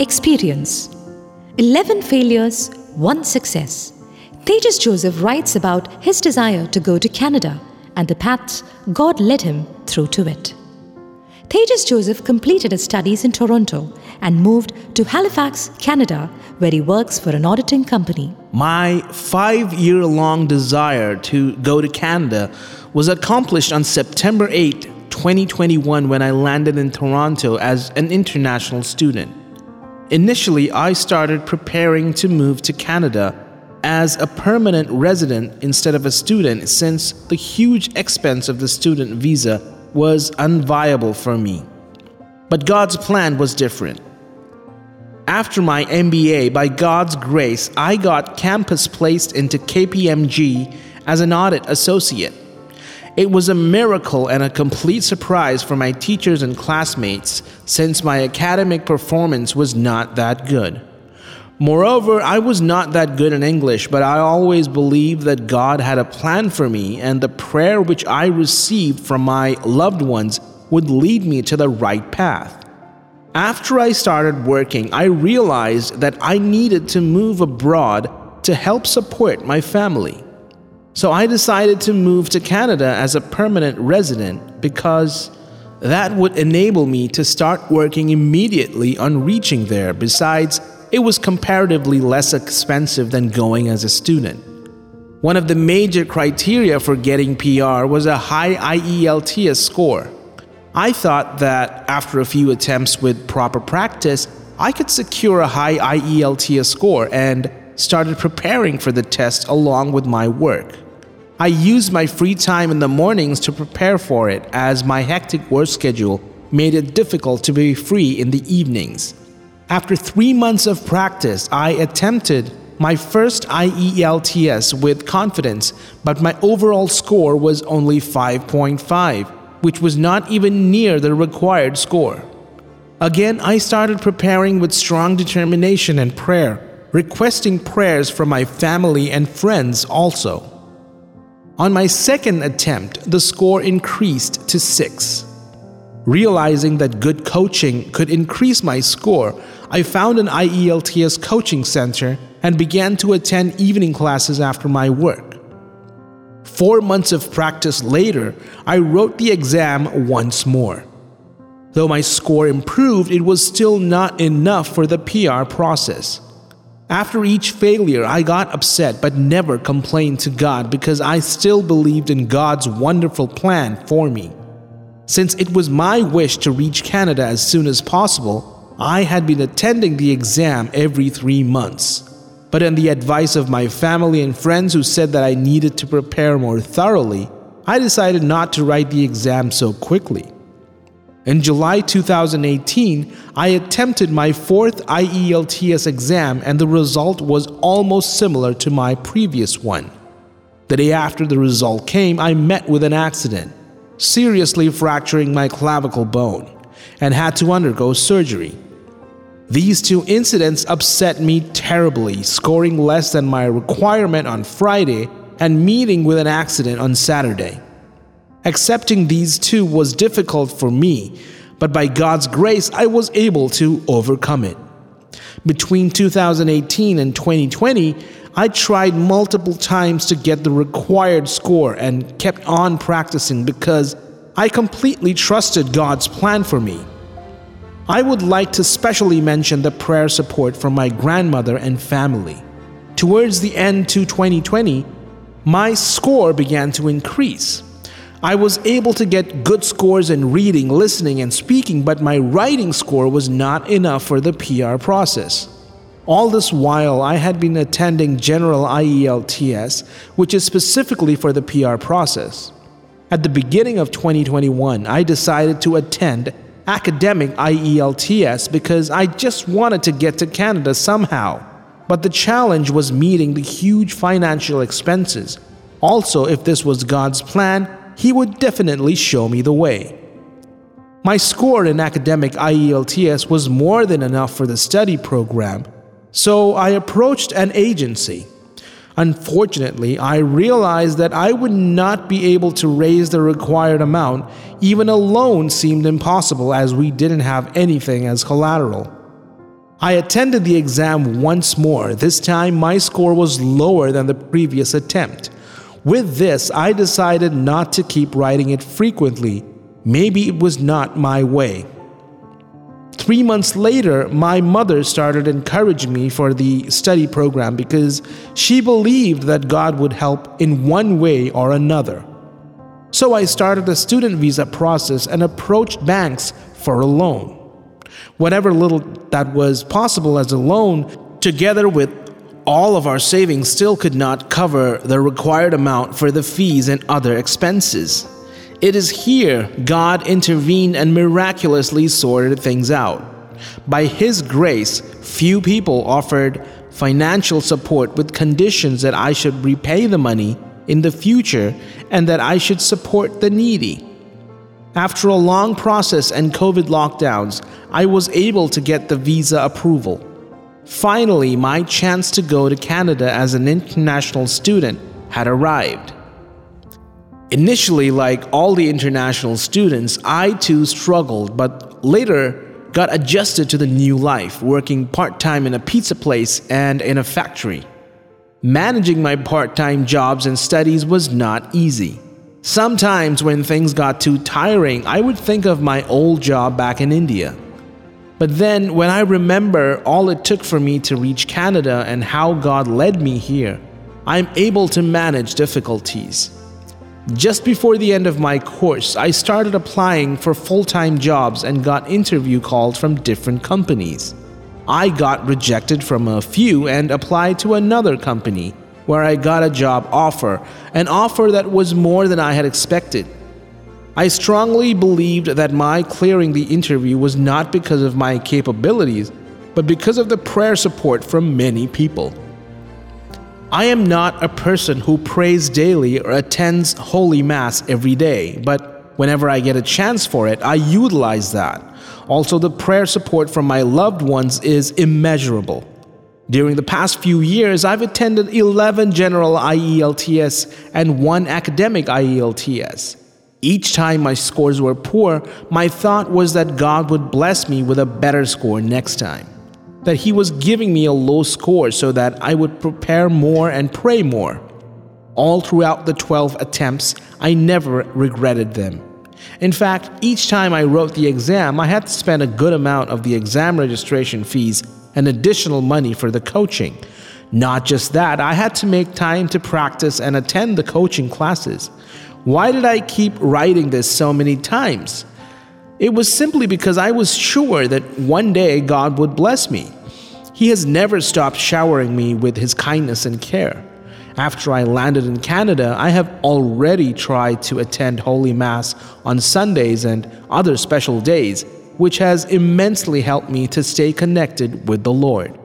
Experience 11 failures, 1 success. Tejas Joseph writes about his desire to go to Canada and the paths God led him through to it. Tejas Joseph completed his studies in Toronto and moved to Halifax, Canada, where he works for an auditing company. My five year long desire to go to Canada was accomplished on September 8, 2021, when I landed in Toronto as an international student. Initially, I started preparing to move to Canada as a permanent resident instead of a student since the huge expense of the student visa was unviable for me. But God's plan was different. After my MBA, by God's grace, I got campus placed into KPMG as an audit associate. It was a miracle and a complete surprise for my teachers and classmates since my academic performance was not that good. Moreover, I was not that good in English, but I always believed that God had a plan for me, and the prayer which I received from my loved ones would lead me to the right path. After I started working, I realized that I needed to move abroad to help support my family. So I decided to move to Canada as a permanent resident because that would enable me to start working immediately on reaching there. Besides, it was comparatively less expensive than going as a student. One of the major criteria for getting PR was a high IELTS score. I thought that after a few attempts with proper practice, I could secure a high IELTS score and started preparing for the test along with my work. I used my free time in the mornings to prepare for it as my hectic work schedule made it difficult to be free in the evenings. After three months of practice, I attempted my first IELTS with confidence, but my overall score was only 5.5, which was not even near the required score. Again, I started preparing with strong determination and prayer, requesting prayers from my family and friends also. On my second attempt, the score increased to 6. Realizing that good coaching could increase my score, I found an IELTS coaching center and began to attend evening classes after my work. Four months of practice later, I wrote the exam once more. Though my score improved, it was still not enough for the PR process. After each failure, I got upset but never complained to God because I still believed in God's wonderful plan for me. Since it was my wish to reach Canada as soon as possible, I had been attending the exam every three months. But on the advice of my family and friends who said that I needed to prepare more thoroughly, I decided not to write the exam so quickly. In July 2018, I attempted my fourth IELTS exam and the result was almost similar to my previous one. The day after the result came, I met with an accident seriously fracturing my clavicle bone, and had to undergo surgery. These two incidents upset me terribly, scoring less than my requirement on Friday and meeting with an accident on Saturday. Accepting these two was difficult for me, but by God's grace, I was able to overcome it. Between 2018 and 2020, I tried multiple times to get the required score and kept on practicing because I completely trusted God's plan for me. I would like to specially mention the prayer support from my grandmother and family. Towards the end to 2020, my score began to increase. I was able to get good scores in reading, listening, and speaking, but my writing score was not enough for the PR process. All this while, I had been attending General IELTS, which is specifically for the PR process. At the beginning of 2021, I decided to attend Academic IELTS because I just wanted to get to Canada somehow. But the challenge was meeting the huge financial expenses. Also, if this was God's plan, He would definitely show me the way. My score in academic IELTS was more than enough for the study program, so I approached an agency. Unfortunately, I realized that I would not be able to raise the required amount. Even a loan seemed impossible as we didn't have anything as collateral. I attended the exam once more. This time, my score was lower than the previous attempt. With this, I decided not to keep writing it frequently. Maybe it was not my way. Three months later, my mother started encouraging me for the study program because she believed that God would help in one way or another. So I started the student visa process and approached banks for a loan. Whatever little that was possible as a loan, together with all of our savings, still could not cover the required amount for the fees and other expenses. It is here God intervened and miraculously sorted things out. By His grace, few people offered financial support with conditions that I should repay the money in the future and that I should support the needy. After a long process and COVID lockdowns, I was able to get the visa approval. Finally, my chance to go to Canada as an international student had arrived. Initially, like all the international students, I too struggled, but later got adjusted to the new life, working part time in a pizza place and in a factory. Managing my part time jobs and studies was not easy. Sometimes, when things got too tiring, I would think of my old job back in India. But then, when I remember all it took for me to reach Canada and how God led me here, I'm able to manage difficulties. Just before the end of my course, I started applying for full time jobs and got interview calls from different companies. I got rejected from a few and applied to another company where I got a job offer, an offer that was more than I had expected. I strongly believed that my clearing the interview was not because of my capabilities, but because of the prayer support from many people. I am not a person who prays daily or attends Holy Mass every day, but whenever I get a chance for it, I utilize that. Also, the prayer support from my loved ones is immeasurable. During the past few years, I've attended 11 general IELTS and one academic IELTS. Each time my scores were poor, my thought was that God would bless me with a better score next time that He was giving me a low score so that I would prepare more and pray more. All throughout the 12 attempts, I never regretted them. In fact, each time I wrote the exam, I had to spend a good amount of the exam registration fees and additional money for the coaching. Not just that, I had to make time to practice and attend the coaching classes. Why did I keep writing this so many times? It was simply because I was sure that one day God would bless me. He has never stopped showering me with his kindness and care. After I landed in Canada, I have already tried to attend Holy Mass on Sundays and other special days, which has immensely helped me to stay connected with the Lord.